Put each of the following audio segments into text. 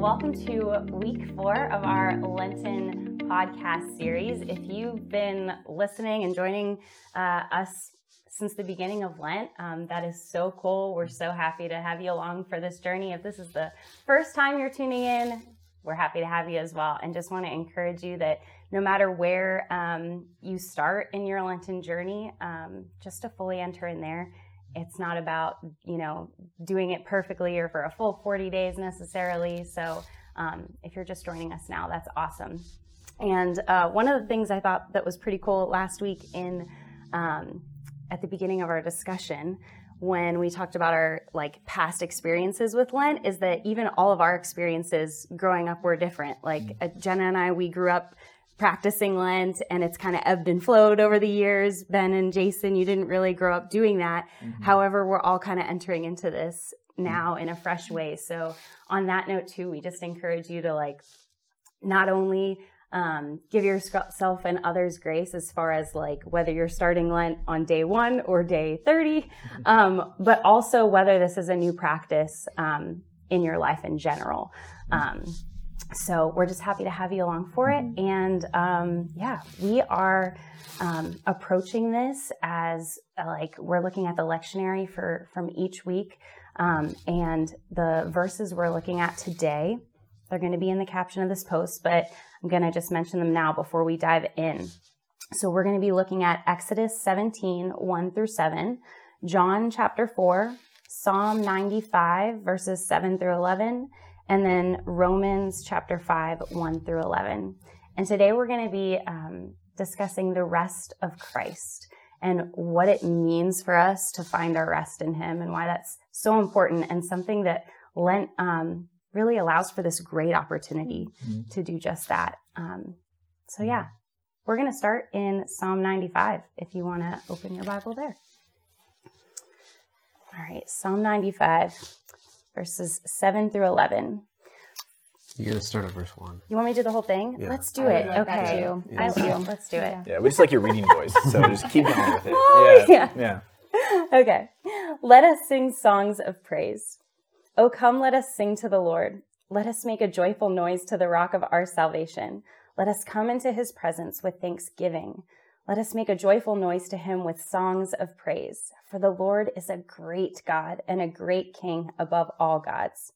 welcome to week four of our Lenten podcast series. If you've been listening and joining uh, us since the beginning of Lent, um, that is so cool. We're so happy to have you along for this journey. If this is the first time you're tuning in, we're happy to have you as well. And just want to encourage you that no matter where um, you start in your Lenten journey, um, just to fully enter in there it's not about you know doing it perfectly or for a full 40 days necessarily. So um, if you're just joining us now that's awesome. And uh, one of the things i thought that was pretty cool last week in um, at the beginning of our discussion when we talked about our like past experiences with lent is that even all of our experiences growing up were different. Like uh, jenna and i we grew up practicing Lent and it's kind of ebbed and flowed over the years. Ben and Jason, you didn't really grow up doing that. Mm-hmm. However, we're all kind of entering into this now in a fresh way. So on that note too, we just encourage you to like not only um, give yourself and others grace as far as like whether you're starting Lent on day one or day 30, mm-hmm. um, but also whether this is a new practice um, in your life in general. So we're just happy to have you along for it. Mm-hmm. And um, yeah, we are um, approaching this as uh, like we're looking at the lectionary for from each week, um, and the verses we're looking at today. They're going to be in the caption of this post, but I'm going to just mention them now before we dive in. So we're going to be looking at Exodus 17, 1 through 7, John chapter 4, Psalm 95, verses 7 through 11, and then Romans chapter 5, 1 through 11. And today we're going to be um, discussing the rest of Christ and what it means for us to find our rest in Him and why that's so important and something that Lent um, really allows for this great opportunity mm-hmm. to do just that. Um, so, yeah, we're going to start in Psalm 95 if you want to open your Bible there. All right, Psalm 95 verses 7 through 11. You gotta start at verse one. You want me to do the whole thing? Yeah. Let's do it. Like okay. Yeah. I do. Let's do it. Yeah, we just like your reading voice, so just keep going with it. Oh, yeah. Yeah. okay. Let us sing songs of praise. Oh, come, let us sing to the Lord. Let us make a joyful noise to the rock of our salvation. Let us come into his presence with thanksgiving. Let us make a joyful noise to him with songs of praise. For the Lord is a great God and a great King above all gods.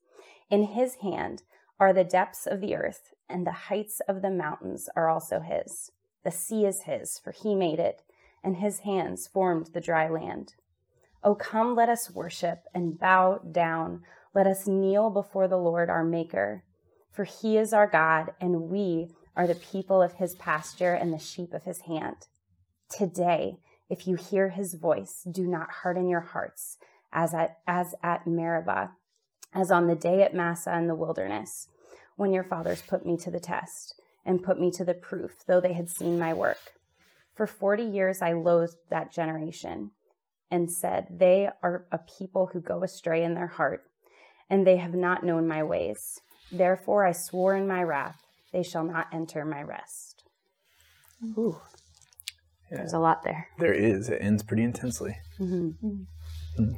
In his hand are the depths of the earth, and the heights of the mountains are also his. The sea is his, for he made it, and his hands formed the dry land. O come, let us worship and bow down. Let us kneel before the Lord our Maker. For he is our God, and we are the people of his pasture and the sheep of his hand. Today, if you hear his voice, do not harden your hearts as at, as at Meribah, as on the day at Massah in the wilderness, when your fathers put me to the test and put me to the proof, though they had seen my work. For 40 years I loathed that generation and said, They are a people who go astray in their heart, and they have not known my ways. Therefore I swore in my wrath, They shall not enter my rest. Ooh. Yeah. There's a lot there. There is. It ends pretty intensely. Mm-hmm. Mm-hmm.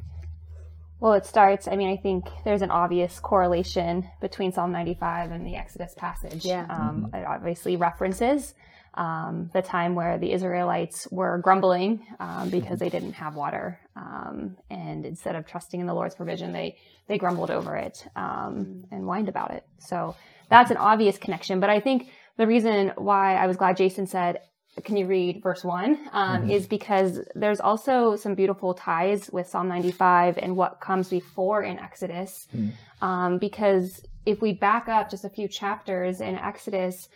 Well, it starts. I mean, I think there's an obvious correlation between Psalm 95 and the Exodus passage. Yeah. Um, mm-hmm. It obviously references um, the time where the Israelites were grumbling um, because mm-hmm. they didn't have water, um, and instead of trusting in the Lord's provision, they they grumbled over it um, mm-hmm. and whined about it. So that's an obvious connection. But I think the reason why I was glad Jason said can you read verse one? Um, mm-hmm. Is because there's also some beautiful ties with Psalm 95 and what comes before in Exodus. Mm-hmm. Um, because if we back up just a few chapters in Exodus,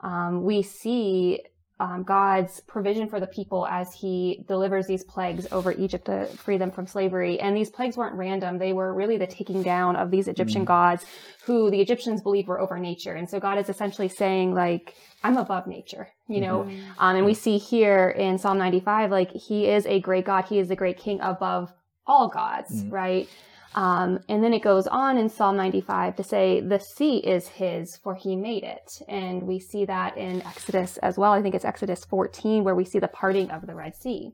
um, we see um, God's provision for the people as he delivers these plagues over Egypt to free them from slavery. And these plagues weren't random. They were really the taking down of these Egyptian mm. gods who the Egyptians believed were over nature. And so God is essentially saying like, I'm above nature, you know? Mm-hmm. Um, and we see here in Psalm 95, like he is a great God. He is the great king above all gods, mm. right? Um, and then it goes on in Psalm 95 to say, the sea is his, for he made it. And we see that in Exodus as well. I think it's Exodus 14, where we see the parting of the Red Sea.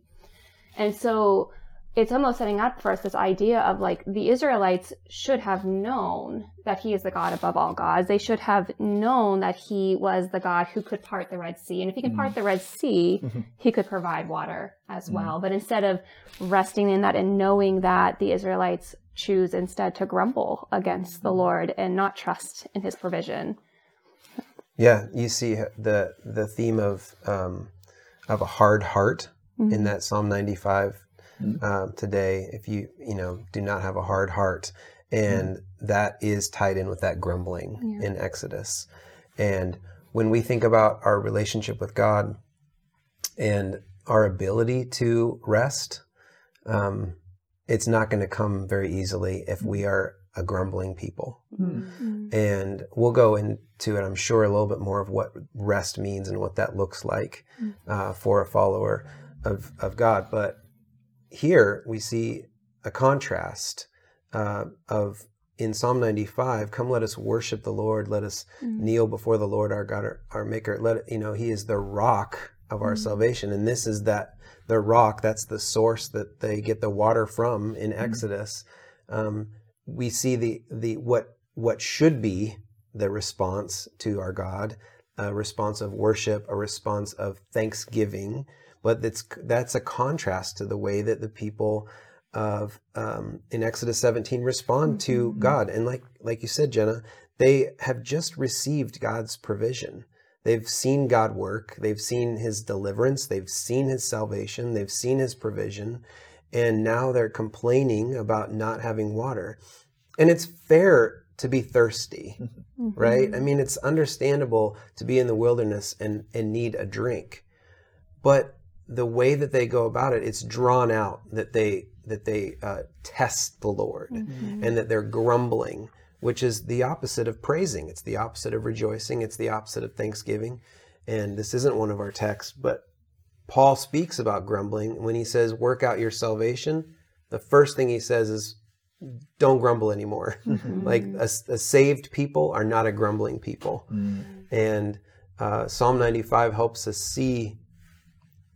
And so it's almost setting up for us this idea of like the Israelites should have known that he is the God above all gods. They should have known that he was the God who could part the Red Sea. And if he can mm-hmm. part the Red Sea, mm-hmm. he could provide water as mm-hmm. well. But instead of resting in that and knowing that, the Israelites choose instead to grumble against the Lord and not trust in his provision. Yeah, you see the the theme of um, of a hard heart in mm-hmm. that Psalm 95 um, today if you you know do not have a hard heart and mm-hmm. that is tied in with that grumbling yeah. in exodus and when we think about our relationship with god and our ability to rest um, it's not going to come very easily if we are a grumbling people mm-hmm. and we'll go into it i'm sure a little bit more of what rest means and what that looks like mm. uh, for a follower of, of god but here we see a contrast uh, of in Psalm 95, come let us worship the Lord, let us mm-hmm. kneel before the Lord our God, our, our, maker. Let you know he is the rock of our mm-hmm. salvation. And this is that the rock, that's the source that they get the water from in mm-hmm. Exodus. Um, we see the the what what should be the response to our God, a response of worship, a response of thanksgiving, but that's that's a contrast to the way that the people of um, in Exodus 17 respond to mm-hmm. God. And like like you said, Jenna, they have just received God's provision. They've seen God work. They've seen His deliverance. They've seen His salvation. They've seen His provision, and now they're complaining about not having water. And it's fair to be thirsty, mm-hmm. right? I mean, it's understandable to be in the wilderness and and need a drink, but the way that they go about it, it's drawn out that they that they uh, test the Lord mm-hmm. and that they're grumbling, which is the opposite of praising. It's the opposite of rejoicing. It's the opposite of thanksgiving. And this isn't one of our texts, but Paul speaks about grumbling when he says, "Work out your salvation." The first thing he says is, "Don't grumble anymore." Mm-hmm. like a, a, saved people are not a grumbling people, mm-hmm. and uh, Psalm 95 helps us see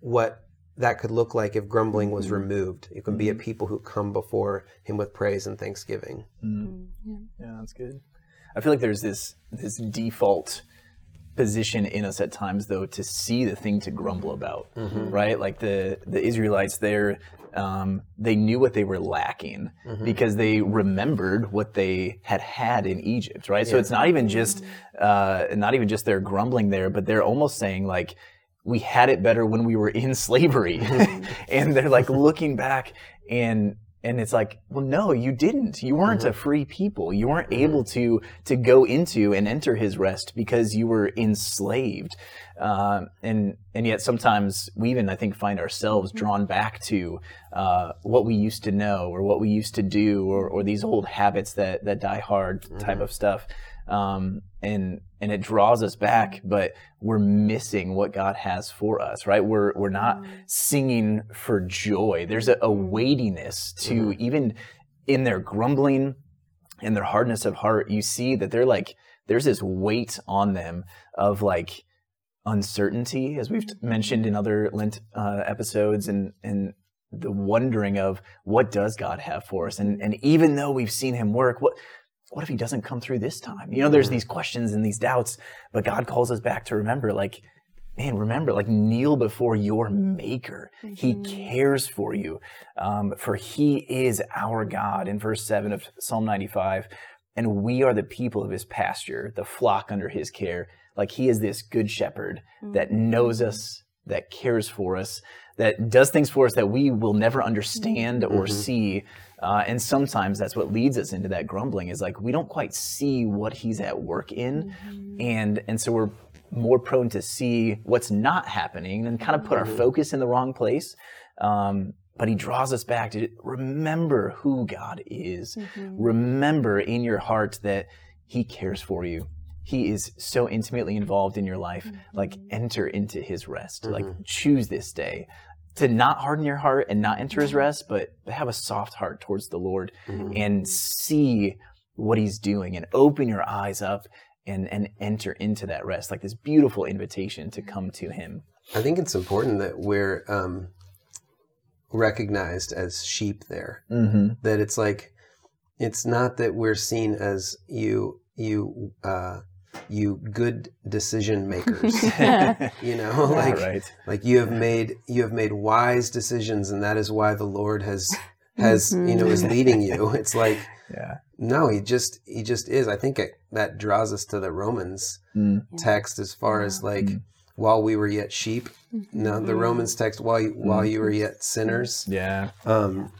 what that could look like if grumbling was mm-hmm. removed. It can mm-hmm. be a mm-hmm. people who come before Him with praise and thanksgiving. Mm-hmm. mm-hmm. Yeah. yeah, that's good. I feel like there's this this default position in us at times though to see the thing to grumble about mm-hmm. right like the the israelites there um, they knew what they were lacking mm-hmm. because they remembered what they had had in egypt right yeah. so it's not even just uh, not even just their grumbling there but they're almost saying like we had it better when we were in slavery. and they're like looking back and and it's like, well, no, you didn't. You weren't mm-hmm. a free people. You weren't mm-hmm. able to to go into and enter His rest because you were enslaved. Uh, and and yet sometimes we even I think find ourselves mm-hmm. drawn back to uh, what we used to know or what we used to do or, or these old habits that that die hard type mm-hmm. of stuff um, and and it draws us back, but we're missing what God has for us, right? We're we're not mm. singing for joy. There's a, a weightiness to mm-hmm. even in their grumbling and their hardness of heart. You see that they're like there's this weight on them of like uncertainty, as we've mm-hmm. mentioned in other Lent uh, episodes, and and the wondering of what does God have for us, and and even though we've seen Him work, what what if he doesn't come through this time? You know, there's these questions and these doubts, but God calls us back to remember, like, man, remember, like, kneel before your maker. Mm-hmm. He cares for you, um, for he is our God in verse 7 of Psalm 95. And we are the people of his pasture, the flock under his care. Like, he is this good shepherd mm-hmm. that knows us, that cares for us, that does things for us that we will never understand or mm-hmm. see uh, and sometimes that's what leads us into that grumbling is like we don't quite see what he's at work in, mm-hmm. and and so we're more prone to see what's not happening and kind of put our mm-hmm. focus in the wrong place. Um, but he draws us back to remember who God is. Mm-hmm. Remember in your heart that he cares for you. He is so intimately involved in your life. Like mm-hmm. enter into his rest. Like mm-hmm. choose this day to not harden your heart and not enter his rest, but have a soft heart towards the Lord mm-hmm. and see what he's doing and open your eyes up and, and enter into that rest, like this beautiful invitation to come to him. I think it's important that we're, um, recognized as sheep there. Mm-hmm. That it's like it's not that we're seen as you you uh, you good decision makers. you know, like right. like you have made you have made wise decisions, and that is why the Lord has has you know is leading you. It's like Yeah. no, he just he just is. I think it, that draws us to the Romans Mm. text as far as like Mm. while we were yet sheep. No, the Romans text while you, while you were yet sinners. Yeah. Um,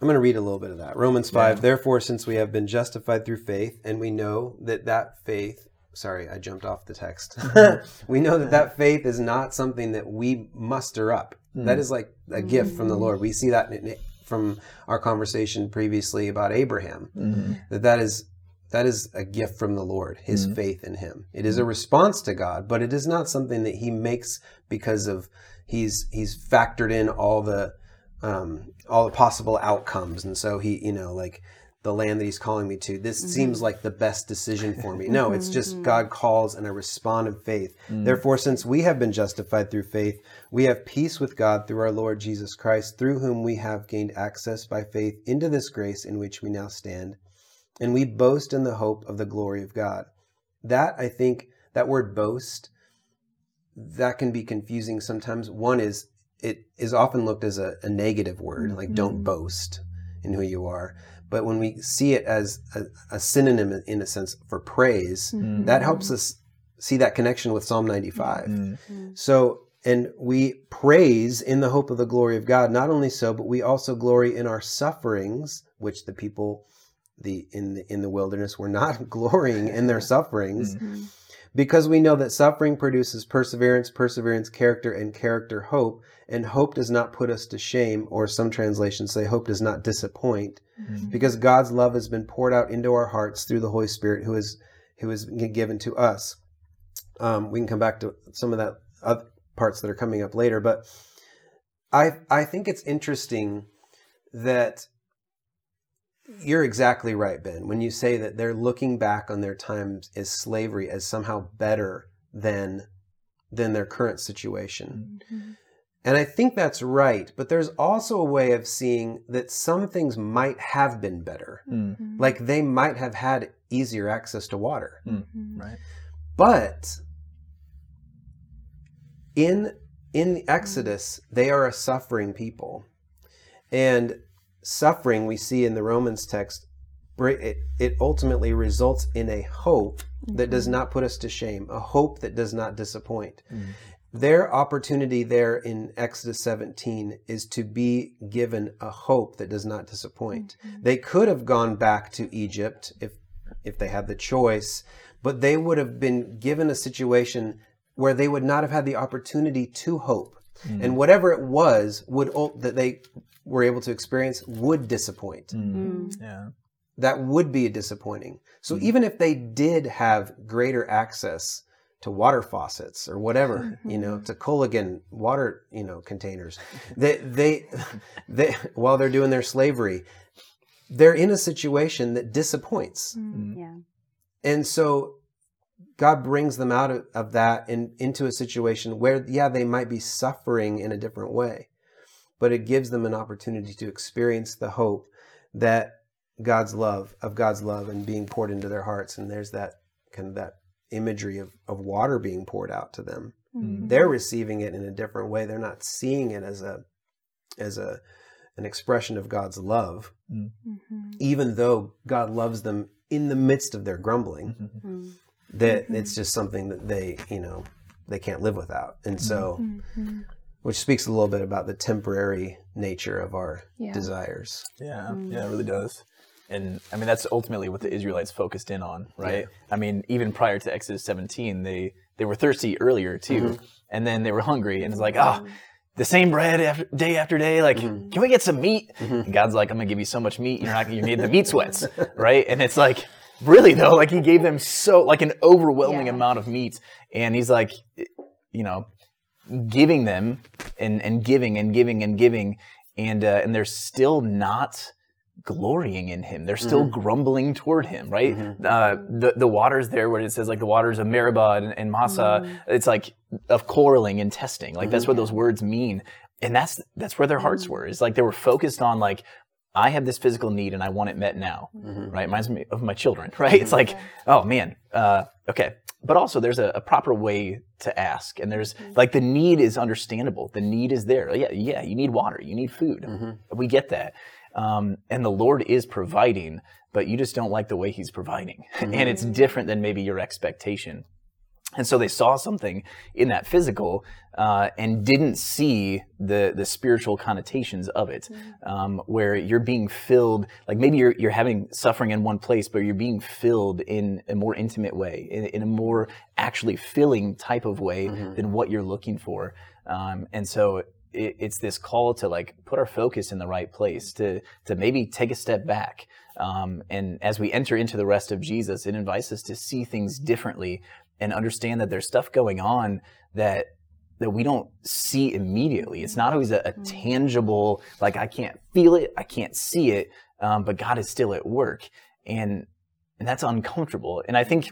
I'm going to read a little bit of that. Romans 5. Therefore, since we have been justified through faith, and we know that that faith, sorry, I jumped off the text. we know that that faith is not something that we muster up. Hmm. That is like a gift from the Lord. We see that in, from our conversation previously about Abraham. Mm-hmm. That that is that is a gift from the Lord, his mm-hmm. faith in him. It is a mm-hmm. response to God, but it is not something that he makes because of he's he's factored in all the um, all the possible outcomes, and so he you know like the land that he's calling me to. This mm-hmm. seems like the best decision for me. No, it's just mm-hmm. God calls and I respond in faith. Mm. Therefore, since we have been justified through faith, we have peace with God through our Lord Jesus Christ, through whom we have gained access by faith into this grace in which we now stand and we boast in the hope of the glory of God. That I think that word boast that can be confusing sometimes. One is it is often looked as a, a negative word, like don't mm-hmm. boast in who you are. But when we see it as a, a synonym in a sense for praise, mm-hmm. that helps us see that connection with Psalm 95. Mm-hmm. So, and we praise in the hope of the glory of God. Not only so, but we also glory in our sufferings, which the people the in the in the wilderness were not glorying in their sufferings, because we know that suffering produces perseverance, perseverance, character, and character, hope. And hope does not put us to shame, or some translations say hope does not disappoint, because God's love has been poured out into our hearts through the Holy Spirit, who is who is given to us. Um, we can come back to some of that other parts that are coming up later, but I I think it's interesting that you're exactly right, Ben, when you say that they're looking back on their times as slavery as somehow better than than their current situation. And I think that's right, but there's also a way of seeing that some things might have been better. Mm. Like they might have had easier access to water. Hmm. Mm-hmm. Right. But in in the Exodus, mm-hmm. they are a suffering people. And suffering we see in the Romans text it, it ultimately results in a hope that does not put us to shame, a hope that does not disappoint. Hmm. Their opportunity there in Exodus 17 is to be given a hope that does not disappoint. Mm-hmm. They could have gone back to Egypt if if they had the choice, but they would have been given a situation where they would not have had the opportunity to hope. Mm. And whatever it was would that they were able to experience would disappoint. Mm. Mm. Yeah. That would be disappointing. So even if they did have greater access to water faucets or whatever, you know, mm-hmm. to Culligan water, you know, containers, they, they, they, while they're doing their slavery, they're in a situation that disappoints. Mm, mm-hmm. Yeah. And so God brings them out of, of that and into a situation where, yeah, they might be suffering in a different way, but it gives them an opportunity to experience the hope that God's love, of God's love and being poured into their hearts. And there's that kind of that imagery of, of water being poured out to them. Mm-hmm. They're receiving it in a different way. They're not seeing it as a, as a, an expression of God's love, mm-hmm. even though God loves them in the midst of their grumbling mm-hmm. that it's just something that they you know they can't live without. And so which speaks a little bit about the temporary nature of our Yeah. desires. Yeah, mm. yeah, it really does. And I mean, that's ultimately what the Israelites focused in on, right? I mean, even prior to Exodus 17, they they were thirsty earlier too, and then they were hungry, and it's like, ah, the same bread after, day after day. Like, can we get some meat? And God's like, I'm gonna give you so much meat, you're not gonna need the meat sweats, right? And it's like, really though, like He gave them so like an overwhelming Yeah. amount of meat, and He's like, you know, giving them and, and giving and giving and giving and uh, and they're still not glorying in him they're still grumbling toward him right uh, the the waters there where it says like the waters of Meribah and, and Massah it's like of quarreling and testing like that's what those words mean and that's that's where their hearts Mm. were. Is like they were focused on like I have this physical need and I want it met now, Mhm. right? Reminds me of my children, right? It's like, oh man, uh, okay. But also, there's a, a proper way to ask, and there's like the need is understandable. The need is there. Yeah, yeah. You need water. You need food. We get that, um, and the Lord is providing, but you just don't like the way He's providing, and it's different than maybe your expectation. And so they saw something in that physical uh, and didn't see the the spiritual connotations of it, um, where you're being filled. Like maybe you're you're having suffering in one place, but you're being filled in a more intimate way, in, in a more actually filling type of way than what you're looking for. Um, and so it, it's this call to like put our focus in the right place, to to maybe take a step back. Um, and as we enter into the rest of Jesus, it invites us to see things differently and understand that there's stuff going on that that we don't see immediately. It's not always a, a tangible, like I can't feel it, I can't see it, um, but God is still at work, and and that's uncomfortable. And I think,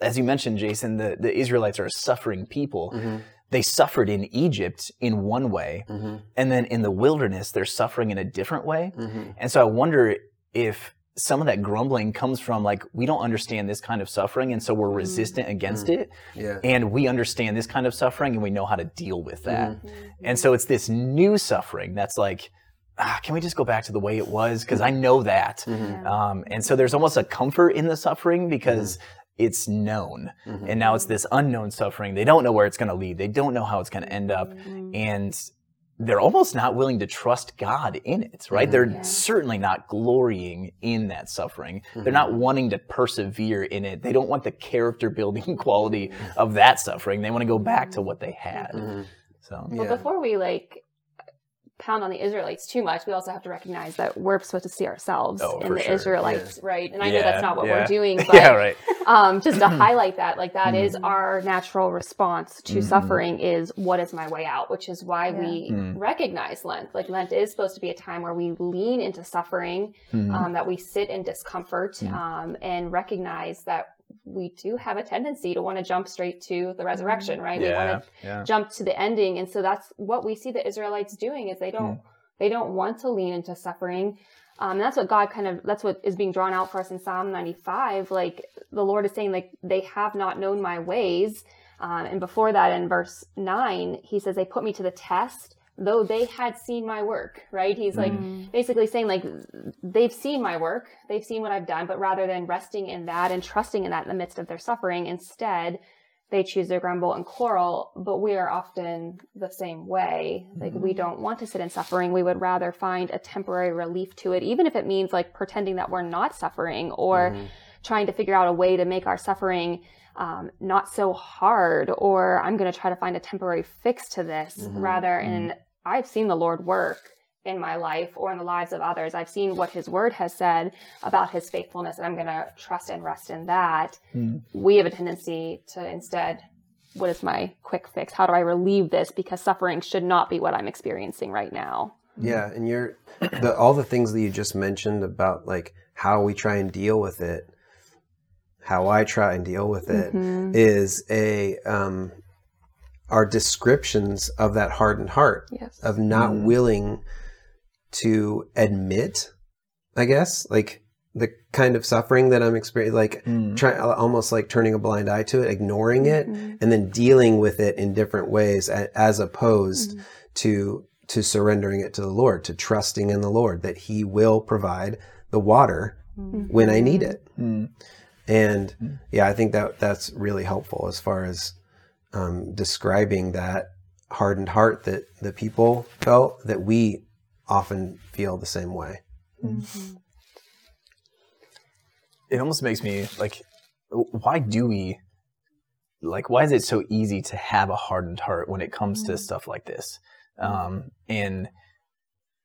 as you mentioned, Jason, the the Israelites are a suffering people. Mhm. They suffered in Egypt in one way, Mhm. and then in the wilderness, they're suffering in a different way. Mhm. And so I wonder if some of that grumbling comes from like we don't understand this kind of suffering and so we're resistant against it Yeah. and we understand this kind of suffering and we know how to deal with that and so it's this new suffering that's like ah, can we just go back to the way it was because i know that Mhm. um, and so there's almost a comfort in the suffering because it's known Mhm. and now it's this unknown suffering they don't know where it's going to lead they don't know how it's going to end up and they're almost not willing to trust God in it, right? They're Yeah. certainly not glorying in that suffering. They're not wanting to persevere in it. They don't want the character building quality of that suffering. They want to go back to what they had. Mhm. So, But Yeah. before we like pound on the Israelites too much, we also have to recognize that we're supposed to see ourselves Oh, in the sure. Israelites, right? And I know that's not what yeah. we're doing, but yeah, right. um, just to highlight that, like that is Mm-hmm. our natural response to Mhm. suffering is what is my way out, which is why we Mm. recognize Lent. Like Lent is supposed to be a time where we lean into suffering, Mhm. um, that we sit in discomfort, um, and recognize that we do have a tendency to want to jump straight to the resurrection, right? We want to yeah. jump to the ending and so that's what we see the israelites doing is they don't they don't want to lean into suffering um, and that's what god kind of that's what is being drawn out for us in psalm 95 like the lord is saying like they have not known my ways um, and before that in verse 9 he says they put me to the test though they had seen my work right he's like mm. basically saying like they've seen my work they've seen what i've done but rather than resting in that and trusting in that in the midst of their suffering instead they choose to grumble and quarrel, but we are often the same way. Like we mm-hmm. don't want to sit in suffering. We would rather find a temporary relief to it, even if it means like pretending that we're not suffering or mm-hmm. trying to figure out a way to make our suffering um, not so hard, or I'm going to try to find a temporary fix to this mm-hmm. rather. And I've seen the Lord work in my life or in the lives of others. I've seen what his word has said about his faithfulness, and I'm going to trust and rest in that. We have a tendency to instead what is my quick fix? How do i relieve this? Because suffering should not be what i'm experiencing right now. Yeah, and you're the all the things that you just mentioned about like how we try and deal with it, how I try and deal with it is a um, are descriptions of that hardened heart yes of not mm. willing to admit, I guess, like the kind of suffering that I'm experiencing, like Mm. try uh, almost like turning a blind eye to it, ignoring it, mm-hmm. and then dealing with it in different ways, as opposed mm-hmm. to to surrendering it to the Lord, to trusting in the Lord that He will provide the water mm-hmm. when I need it. Mm. And mm. yeah, I think that that's really helpful as far as um, describing that hardened heart that the people felt that we often feel the same way. it almost makes me like why do we like why is it so easy to have a hardened heart when it comes to stuff like this? Um and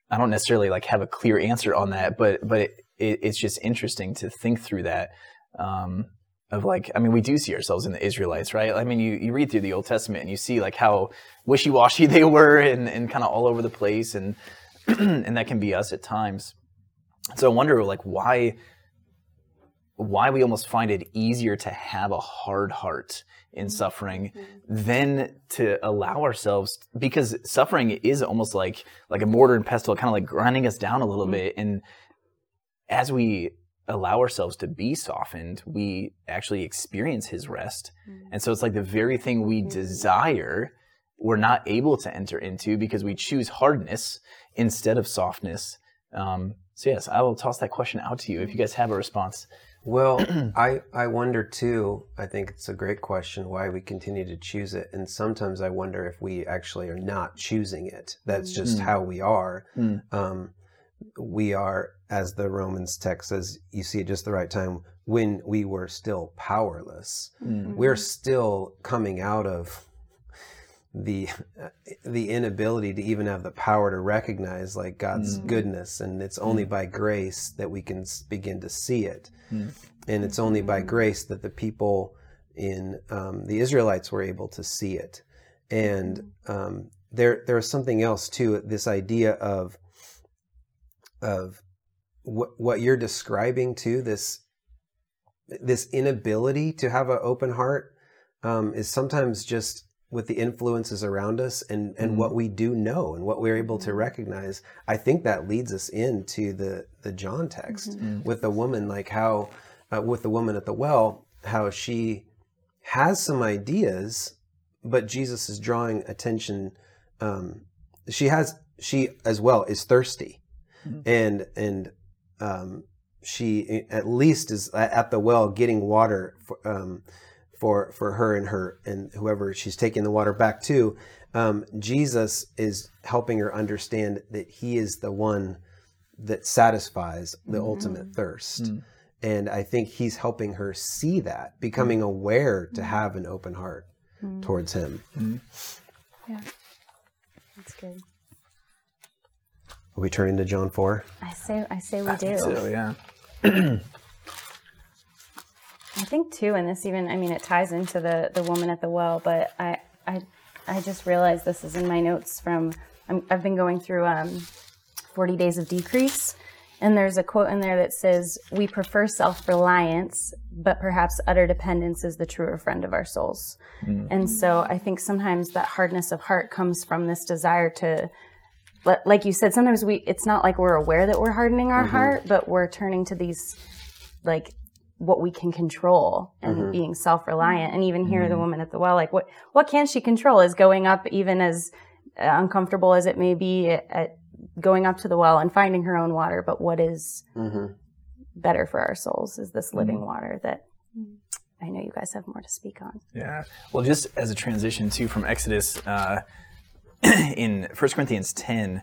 i don't necessarily like have a clear answer on that but but it, it, it's just interesting to think through that. Um of like i mean we do see ourselves in the israelites right? I mean you, you read through the old testament and you see like how wishy-washy they were and, and kind of all over the place and and that can be us at times. So i wonder like why why we almost find it easier to have a hard heart in mm-hmm. suffering mm-hmm. than to allow ourselves because suffering is almost like like a mortar and pestle kind of like grinding us down a little mm-hmm. bit. And as we allow ourselves to be softened we actually experience his rest and so it's like the very thing we desire we're not able to enter into because we choose hardness instead of softness um, so yes i will toss that question out to you if you guys have a response Well, I I wonder too. I think it's a great question why we continue to choose it, and sometimes I wonder if we actually are not choosing it. That's just Mm. how we are. Mm. Um, we are, as the Romans text says, you see at just the right time when we were still powerless. Mm. We're still coming out of the the inability to even have the power to recognize like God's Mm. goodness, and it's only by grace that we can begin to see it, Mm. and it's only by grace that the people in um, the Israelites were able to see it, and um, there there is something else too. This idea of of what what you're describing too this this inability to have an open heart um, is sometimes just with the influences around us and and Mhm. what we do know and what we're able to recognize i think that leads us into the the john text Mm. with the woman like how uh, with the woman at the well how she has some ideas but jesus is drawing attention um, she has she as well is thirsty Mhm. and and um, she at least is at the well getting water for, um, for for her and her and whoever she's taking the water back to. Um, Jesus is helping her understand that He is the one that satisfies the ultimate thirst, Mm. and I think He's helping her see that, becoming aware to have an open heart towards Him. Yeah, that's good. Are we turning to John four? I say, I say we do. so yeah I think too, and this even, I mean, it ties into the the woman at the well, but I I I just realized this is in my notes from I'm, I've been going through um, 40 Days of Decrease, and there's a quote in there that says, "We prefer self reliance, but perhaps utter dependence is the truer friend of our souls." And so I think sometimes that hardness of heart comes from this desire to li- like you said sometimes we it's not like we're aware that we're hardening our heart but we're turning to these like what we can control and being self-reliant. And even here the woman at the well like what what can she control? Is going up even as uh, uncomfortable as it may be at, at going up to the well and finding her own water but what is Mm-hmm. better for our souls is this living water that i know you guys have more to speak on. Yeah. Well, just as a transition too from Exodus, uh, in 1 Corinthians 10,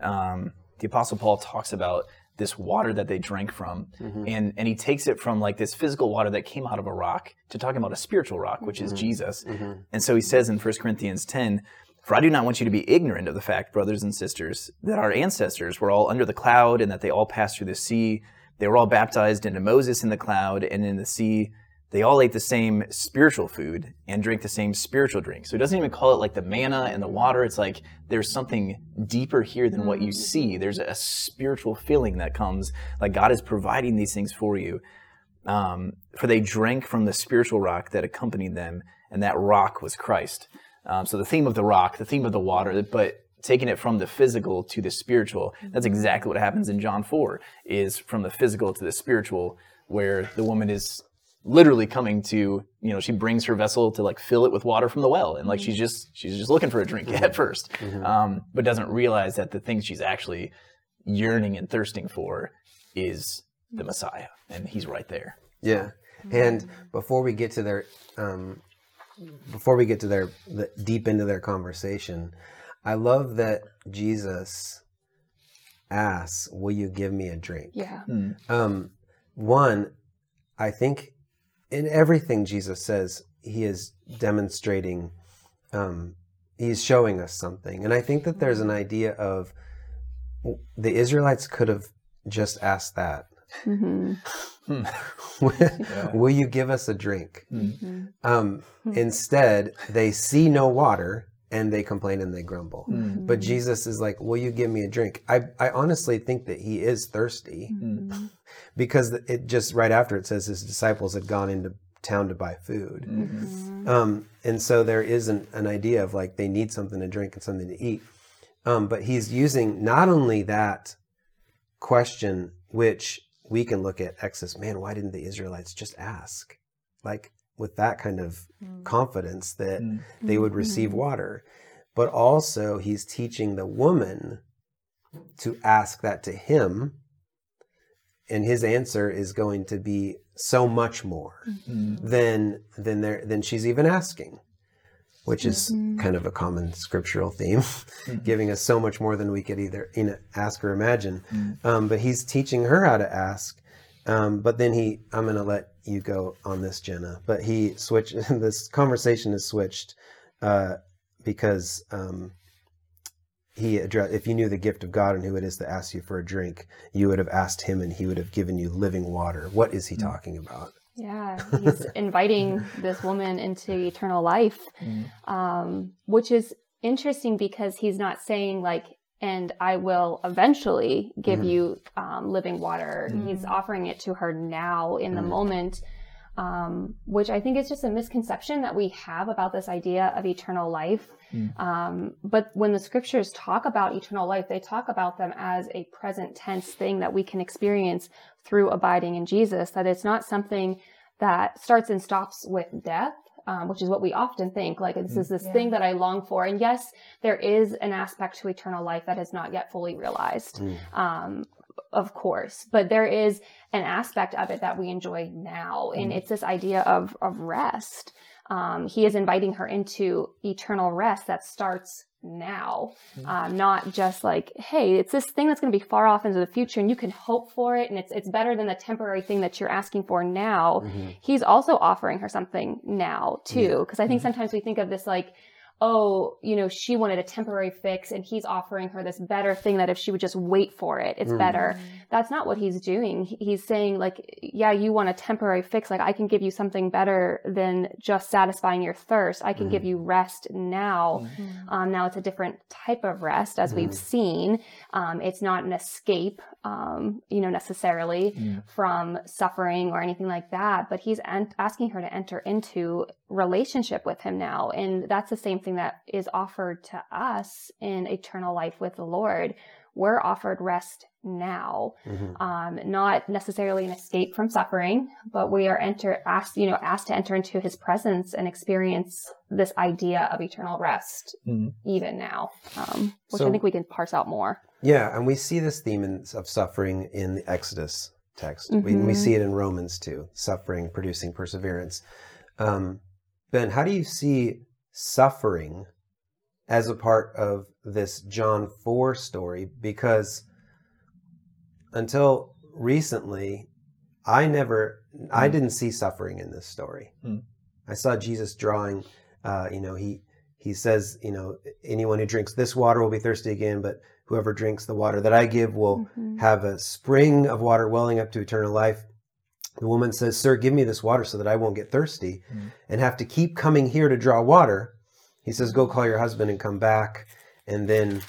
um, the Apostle Paul talks about this water that they drank from, mm-hmm. and and he takes it from like this physical water that came out of a rock to talking about a spiritual rock, which is mm-hmm. Jesus. Mm-hmm. And so he says in 1 Corinthians 10. For I do not want you to be ignorant of the fact, brothers and sisters, that our ancestors were all under the cloud and that they all passed through the sea. They were all baptized into Moses in the cloud and in the sea. They all ate the same spiritual food and drank the same spiritual drink. So he doesn't even call it like the manna and the water. It's like there's something deeper here than what you see. There's a spiritual feeling that comes, like God is providing these things for you. Um, for they drank from the spiritual rock that accompanied them, and that rock was Christ. Um, so the theme of the rock, the theme of the water, but taking it from the physical to the spiritual, that's exactly what happens in John 4, is from the physical to the spiritual, where the woman is literally coming to, you know, she brings her vessel to like fill it with water from the well. And like she's just, she's just looking for a drink at 1st um, but doesn't realize that the thing she's actually yearning and thirsting for is the Messiah. And he's right there. Yeah, and before we get to their, um, before we get to their the, deep into their conversation, I love that Jesus asks, "Will you give me a drink?" Yeah. Um, one, I think in everything Jesus says, he is demonstrating, um, he's showing us something, and I think that there's an idea of the Israelites could have just asked that. hmm Will you give us a drink? Mm-hmm. Um, instead, they see no water and they complain and they grumble. Mm. But Jesus is like, Will you give me a drink? I, I honestly think that he is thirsty Mm. because it just right after it says his disciples had gone into town to buy food. Mhm. Um, and so there is an, an idea of like they need something to drink and something to eat. Um, but he's using not only that question, which we can look at Exodus, man, why didn't the Israelites just ask? Like with that kind of confidence that Mm. they would receive water. But also, he's teaching the woman to ask that to him. And his answer is going to be so much more Mm. than than there than she's even asking, which is kind of a common scriptural theme, giving us so much more than we could either you know, ask or imagine. Mm. Um, but he's teaching her how to ask. Um, but then he, I'm going to let you go on this, Jenna. But he switched. this conversation is switched uh, because um, he addressed. If you knew the gift of God and who it is that asks you for a drink, you would have asked him, and he would have given you living water. What is he talking about? Yeah, he's inviting this woman into eternal life, Mm. um, which is interesting because he's not saying like, and I will eventually give Mhm. you um, living water. He's offering it to her now in the Mhm. moment, um, which I think is just a misconception that we have about this idea of eternal life. Mm. Um, but when the scriptures talk about eternal life, they talk about them as a present tense thing that we can experience through abiding in Jesus, that it's not something that starts and stops with death. Um, which is what we often think, like this is this Yeah. thing that I long for. And yes, there is an aspect to eternal life that is not yet fully realized, Mm. um, of course, but there is an aspect of it that we enjoy now, and Mm. it's this idea of of rest. Um, he is inviting her into eternal rest that starts now, Mm. um, not just like, hey, it's this thing that's going to be far off into the future, and you can hope for it, and it's it's better than the temporary thing that you're asking for now. Mhm. He's also offering her something now too, because I think sometimes we think of this like. Oh, you know, she wanted a temporary fix and he's offering her this better thing that if she would just wait for it, it's Mm. better that's not what he's doing. He's saying like, yeah, you want a temporary fix. Like I can give you something better than just satisfying your thirst. I can Mhm. give you rest now. Um, now it's a different type of rest, as we've seen. Um, it's not an escape, um, you know, necessarily Mm. from suffering or anything like that. But he's en- asking her to enter into relationship with him now, and that's the same thing that is offered to us in eternal life with the Lord. We're offered rest now, Mhm. um, not necessarily an escape from suffering, but we are enter asked, you know, asked to enter into His presence and experience this idea of eternal rest, Mm. even now, um, which So- I think we can parse out more. Yeah, and we see this theme in, of suffering in the Exodus text. We, we Mhm. see it in Romans too, suffering producing perseverance. Um, ben, how do you see suffering as a part of this John 4 story? Because until recently, I never, I Mm. didn't see suffering in this story. Mm. I saw Jesus drawing, uh, you know, he, he says, you know, anyone who drinks this water will be thirsty again, but whoever drinks the water that I give will Mhm. have a spring of water welling up to eternal life. The woman says, Sir, give me this water so that I won't get thirsty Mm. and have to keep coming here to draw water. He says, Go call your husband and come back. And then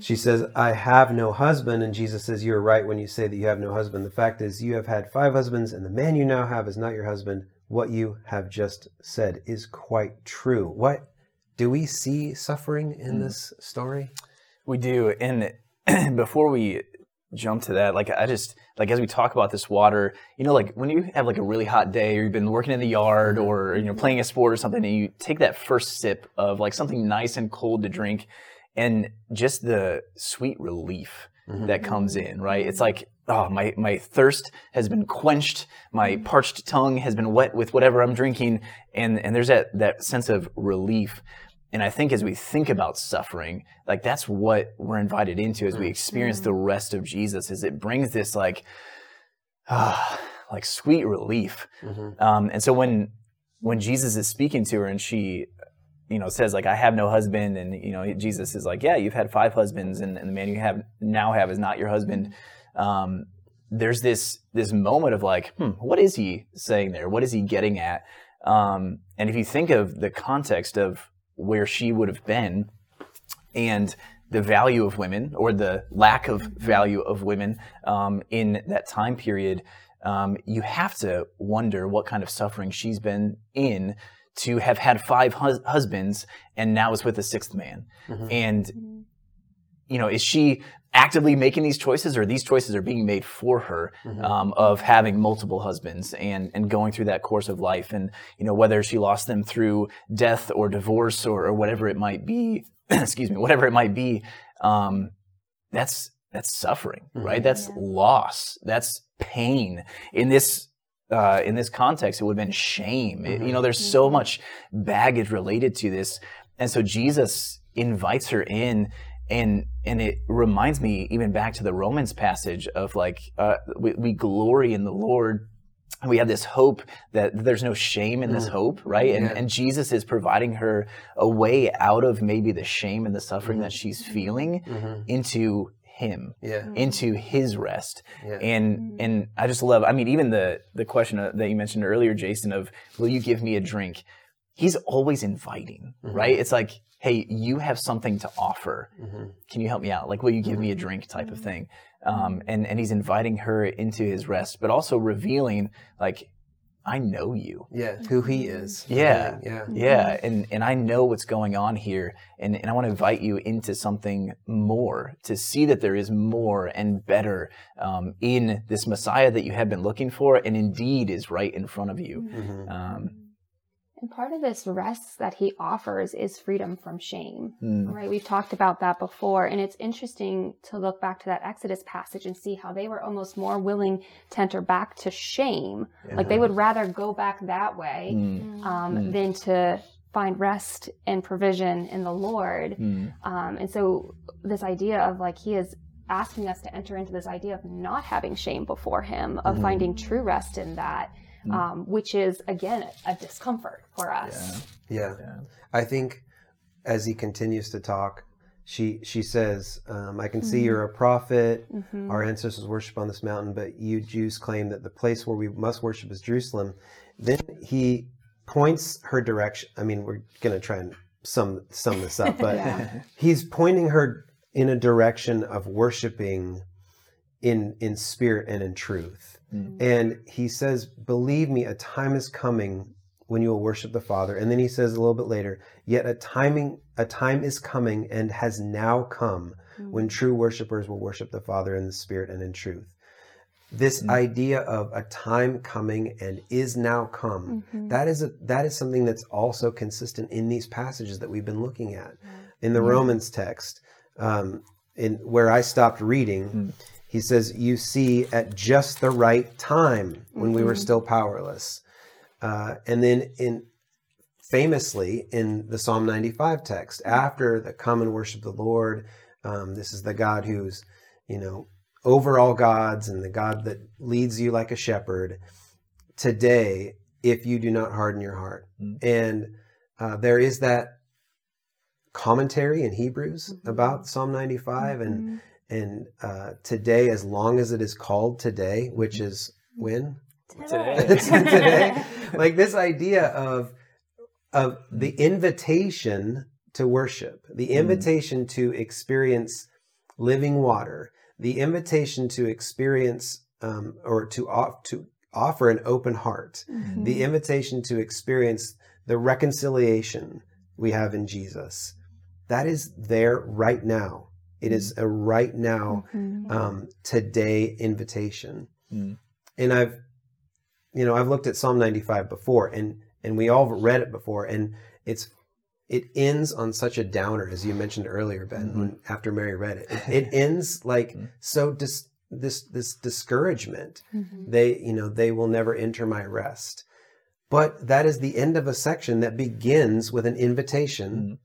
she says, I have no husband. And Jesus says, You're right when you say that you have no husband. The fact is, you have had five husbands, and the man you now have is not your husband. What you have just said is quite true. What do we see suffering in Mm. this story? We do. And before we jump to that, like I just like as we talk about this water, you know, like when you have like a really hot day or you've been working in the yard or you know playing a sport or something, and you take that first sip of like something nice and cold to drink, and just the sweet relief Mhm. that comes in, right? It's like, oh, my, my thirst has been quenched. My parched tongue has been wet with whatever I'm drinking. And, and there's that, that sense of relief. And I think as we think about suffering, like that's what we're invited into as we experience the rest of Jesus is it brings this like, ah, like sweet relief. Mhm. Um, and so when, when Jesus is speaking to her and she, you know, says like, I have no husband. And, you know, Jesus is like, yeah, you've had five husbands and, and the man you have now have is not your husband. Um, there's this, this moment of like, hmm, what is he saying there? What is he getting at? Um, and if you think of the context of where she would have been and the value of women or the lack of value of women um, in that time period, um, you have to wonder what kind of suffering she's been in to have had five hus- husbands and now is with a sixth man. And, you know, is she actively making these choices or these choices are being made for her um, of having multiple husbands and, and going through that course of life? And you know whether she lost them through death or divorce or, or whatever it might be excuse me whatever it might be um, that's that's suffering right? That's loss. That's pain. In this uh, in this context it would have been shame. It- you know there's so much baggage related to this. And so jesus invites her in and and it reminds me even back to the romans passage of like uh, we, we glory in the lord. We have this hope that there's no shame in this hope right? And, Yeah. and jesus is providing her a way out of maybe the shame and the suffering that she's feeling into him Yeah. into his rest. Yeah. and and i just love i mean even the the question uh, that you mentioned earlier jason of will you give me a drink he's always inviting right it's like hey you have something to offer can you help me out like will you give me a drink type of thing um, and and he's inviting her into his rest but also revealing like i know you Yeah. Who he is. Yeah. Yeah. yeah, and and I know what's going on here, and and I want to invite you into something more to see that there is more and better um, in this Messiah that you have been looking for, and indeed is right in front of you. Mm-hmm. Um, And part of this rest that he offers is freedom from shame. mm, Right, we've talked about that before, and it's interesting to look back to that Exodus passage and see how they were almost more willing to enter back to shame. Like they would rather go back that way mm, um, Mm. than to find rest and provision in the Lord. mm, Um, and so, this idea of like he is asking us to enter into this idea of not having shame before Him, of Mhm. finding true rest in that, Mm. um, which is again a discomfort for us. Yeah. Yeah. I think as he continues to talk, she she says, um, "I can see you're a prophet. Mhm. Our ancestors worship on this mountain, but you Jews claim that the place where we must worship is Jerusalem." Then he points her direction. I mean, we're gonna try and sum sum this up, but Yeah. he's pointing her in a direction of worshiping in in spirit and in truth. Mm. And he says, "Believe me, a time is coming when you will worship the Father." And then he says a little bit later, "Yet a timing a time is coming and has now come when true worshipers will worship the Father in the spirit and in truth." This Mm. idea of a time coming and is now come, Mhm. that is a, that is something that's also consistent in these passages that we've been looking at in the Mm. Romans text, um, in where I stopped reading, Mm. He says, "You see, at just the right time when we were Mhm. still powerless," uh, and then in famously in the Psalm 95 text, after the "Come and worship the Lord," um, this is the God who's, you know, over all gods and the God that leads you like a shepherd. Today, if you do not harden your heart, Mm. and uh, there is that commentary in Hebrews Mhm. about Psalm 95 and Mhm. And uh, today as long as it is called today which is when Today. today like this idea of of the invitation to worship the invitation to experience living water the invitation to experience um, or to off, to offer an open heart Mhm. the invitation to experience the reconciliation we have in Jesus. That is there right now. It is a right now, Mhm. um, today invitation. Mm. And I've, you know, I've looked at Psalm 95 before, and and we all read it before, and it's it ends on such a downer, as you mentioned earlier, Ben. Mhm. When, after Mary read it, it, it ends like Mhm. so dis, this this discouragement Mhm. they you know they will never enter my rest but that is the end of a section that begins with an invitation Mm.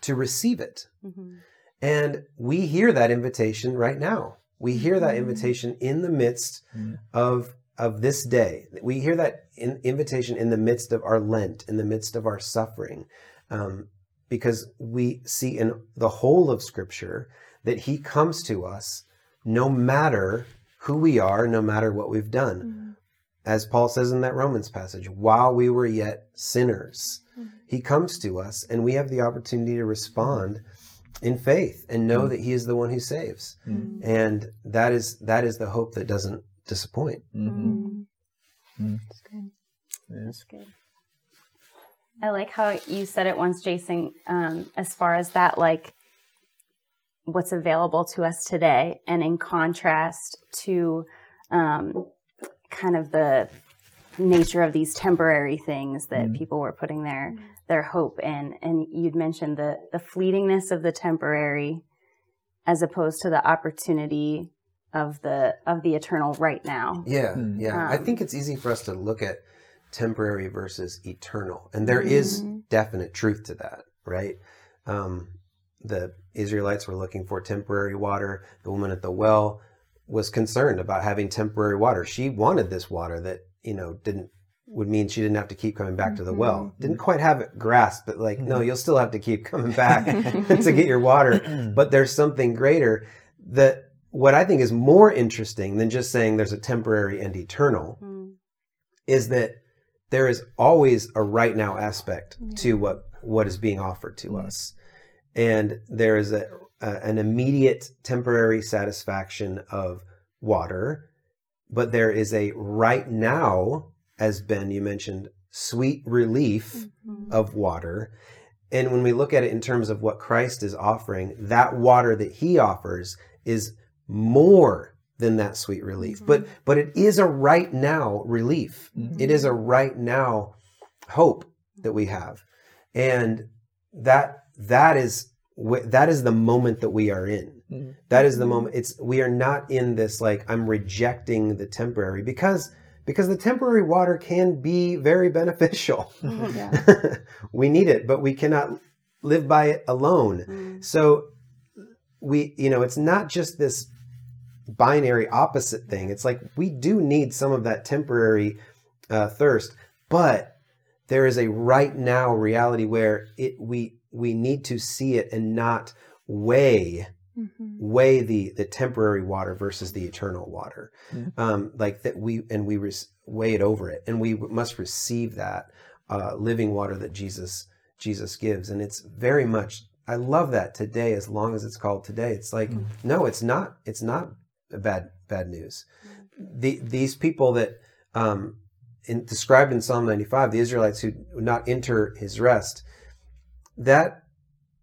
to receive it Mhm. And we hear that invitation right now we hear that Mhm. invitation in the midst Mm. of of this day we hear that in, invitation in the midst of our lent in the midst of our suffering um, because we see in the whole of scripture that he comes to us no matter who we are no matter what we've done Mhm. as Paul says in that Romans passage, while we were yet sinners, he comes to us and we have the opportunity to respond in faith and know that he is the one who saves. Mm. And that is that is the hope that doesn't disappoint. Mhm. Mm. That's good. Yes. That's good. I like how you said it once, Jason, um, as far as that, like what's available to us today, and in contrast to um, kind of the nature of these temporary things that Mhm. people were putting their their hope in. And you'd mentioned the the fleetingness of the temporary, as opposed to the opportunity of the of the eternal right now. Yeah, Mm. yeah. I Um, think it's easy for us to look at temporary versus eternal, and there is Mhm. definite truth to that, right? Um, the Israelites were looking for temporary water. The woman at the well was concerned about having temporary water. She wanted this water that you know didn't would mean she didn't have to keep coming back to the well. Mhm. Didn't quite have it grasped, but like, no, Mhm. you'll still have to keep coming back to get your water. But there's something greater that what I think is more interesting than just saying there's a temporary and eternal Mm. is that there is always a right now aspect to what what is being offered to Mm. us and there is a, a an immediate temporary satisfaction of water but there is a right now as ben you mentioned sweet relief Mm. of water and when we look at it in terms of what christ is offering that water that he offers is more than that sweet relief Mhm. but but it is a right now relief Mhm. it is a right now hope that we have and that that is that is the moment that we are in Mhm. that is the moment it's we are not in this like i'm rejecting the temporary because because the temporary water can be very beneficial Yeah. we need it but we cannot live by it alone Mm. so we, you know, it's not just this binary opposite thing. It's like we do need some of that temporary uh, thirst, but there is a right now reality where it we we need to see it and not weigh Mhm. weigh the the temporary water versus the eternal water Mhm. um like that we and we res- weigh it over it and we must receive that uh living water that jesus jesus gives and it's very much i love that today as long as it's called today it's like Mhm. no it's not it's not bad bad news the, these people that um in, described in psalm 95 the israelites who would not enter his rest that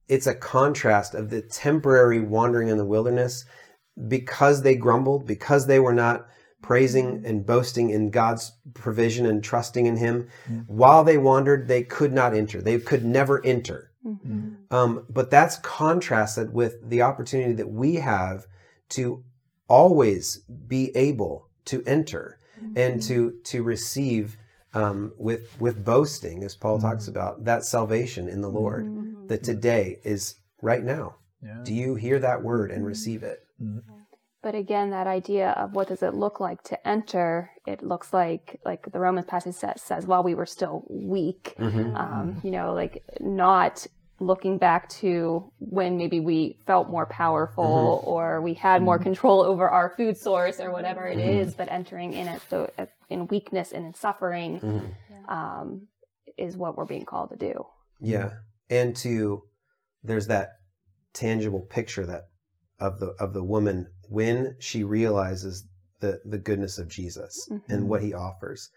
it's a contrast of the temporary wandering in the wilderness because they grumbled, because they were not praising and boasting in God's provision and trusting in Him. Mm. While they wandered, they could not enter. They could never enter. Mhm. Um, but that's contrasted with the opportunity that we have to always be able to enter and to to receive um, with with boasting, as Paul talks about, that salvation in the Lord Mhm. that today is right now. Yeah. Do you hear that word and receive it? But again, that idea of what does it look like to enter? It looks like, like the Romans passage says, says while we were still weak, Mm-hmm. um, you know, like not looking back to when maybe we felt more powerful or we had more control over our food source or whatever it is, but entering in it so uh, in weakness and in suffering Mhm. um, is what we're being called to do. Yeah, and to there's that tangible picture that of the of the woman when she realizes the the goodness of Jesus and what he offers.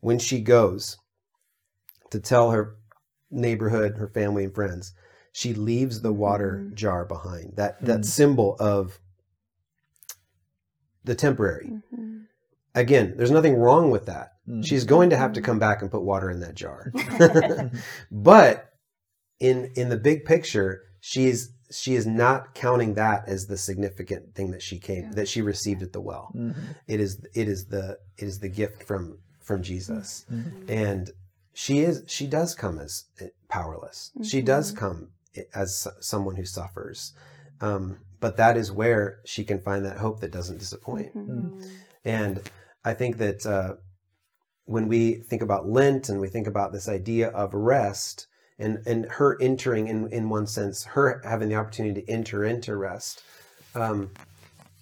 When she goes to tell her neighborhood, her family and friends, she leaves the water Mhm. jar behind. That that Mhm. symbol of the temporary. Again, there's nothing wrong with that. Mm. She's going to have to come back and put water in that jar. but in in the big picture, she's she is not counting that as the significant thing that she came Yeah. that she received at the well. Mhm. It is it is the it is the gift from from Jesus. Mhm. And she is she does come as eh, powerless. She does come as someone who suffers. Um, but that is where she can find that hope that doesn't disappoint. Mhm. And I think that uh, when we think about Lent and we think about this idea of rest and, and her entering, in, in one sense, her having the opportunity to enter into rest, um,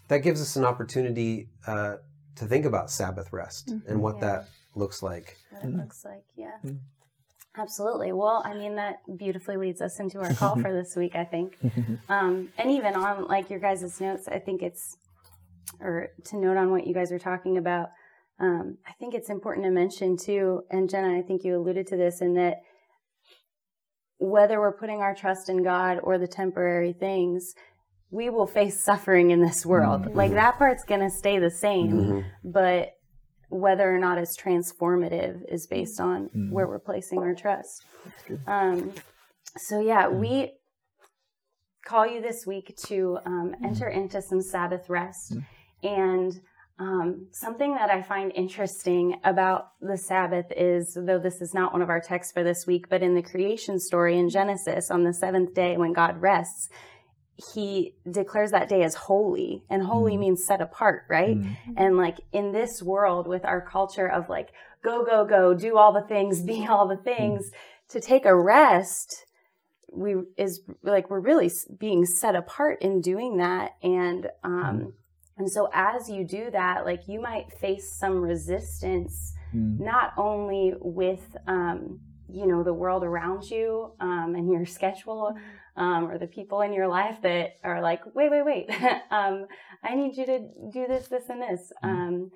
that gives us an opportunity uh, to think about Sabbath rest and Mhm. what Yeah. that looks like. What it looks like, yeah. Absolutely. Well, I mean, that beautifully leads us into our call for this week, I think. Um, and even on like your guys' notes, I think it's, or to note on what you guys are talking about, um, I think it's important to mention too, and Jenna, I think you alluded to this, in that whether we're putting our trust in God or the temporary things, we will face suffering in this world. Mm-hmm. Like that part's going to stay the same, mm-hmm. but whether or not it's transformative is based on mm-hmm. where we're placing our trust. Um, so, yeah, mm-hmm. we call you this week to um, mm-hmm. enter into some Sabbath rest. And um, something that I find interesting about the Sabbath is, though this is not one of our texts for this week, but in the creation story in Genesis, on the seventh day when God rests, he declares that day as holy and holy mm. means set apart right mm. and like in this world with our culture of like go go go do all the things be all the things mm. to take a rest we is like we're really being set apart in doing that and um mm. And so as you do that like you might face some resistance mm. not only with um you know the world around you um, and your schedule um, or the people in your life that are like wait wait wait um, i need you to do this this and this mm-hmm. um,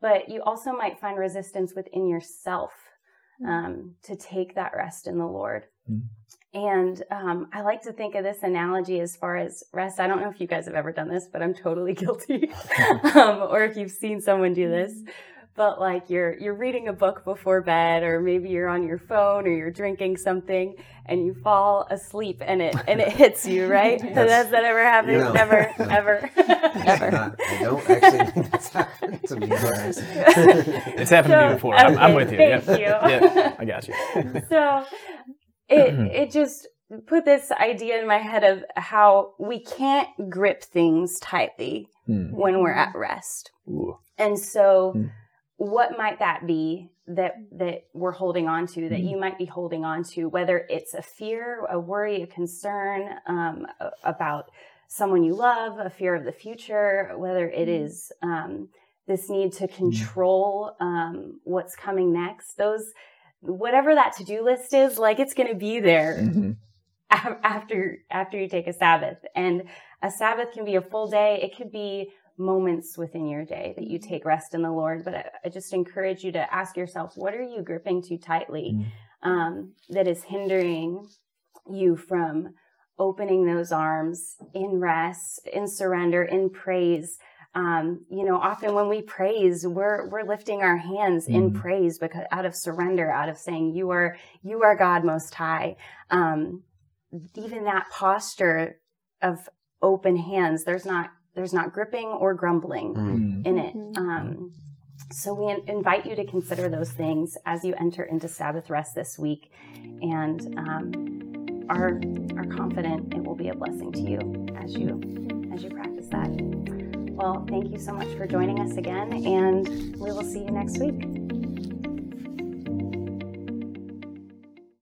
but you also might find resistance within yourself mm-hmm. um, to take that rest in the lord mm-hmm. And um, i like to think of this analogy as far as rest. I don't know if you guys have ever done this but i'm totally guilty. Or if you've seen someone do this. But like you're you're reading a book before bed or maybe you're on your phone or you're drinking something and you fall asleep and it and it hits you right? Has that ever happened? No. never? No. ever? Never not, i don't actually think that's happened to me it's happened so, to me before. Okay, I'm, I'm, with you. Thank yep. you. Yep, i got you. So it it just put this idea in my head of how we can't grip things tightly mm. when we're at rest Ooh. and so mm what might that be that that we're holding on to that mm-hmm. you might be holding on to whether it's a fear a worry a concern um, about someone you love a fear of the future whether it mm-hmm. um, this need to mm-hmm. control um, what's coming next those whatever that to-do list is like it's going to be there mm-hmm. after after you take a sabbath and a sabbath can be a full day it could be moments within your day that you take rest in the Lord. But I, I just encourage you to ask yourself, what are you gripping too tightly mm. um, that is hindering you from opening those arms in rest, in surrender, in praise? Um, you know, often when we praise, we're we're lifting our hands in praise because out of surrender, out of saying, "You are you are God Most High." Um, even that posture of open hands, there's not there's not gripping or grumbling mm. in it. Mm-hmm. Um, so we invite you to consider those things as you enter into Sabbath rest this week, and um, are are confident it will be a blessing to you as you as you practice that. Well, thank you so much for joining us again, and we will see you next week.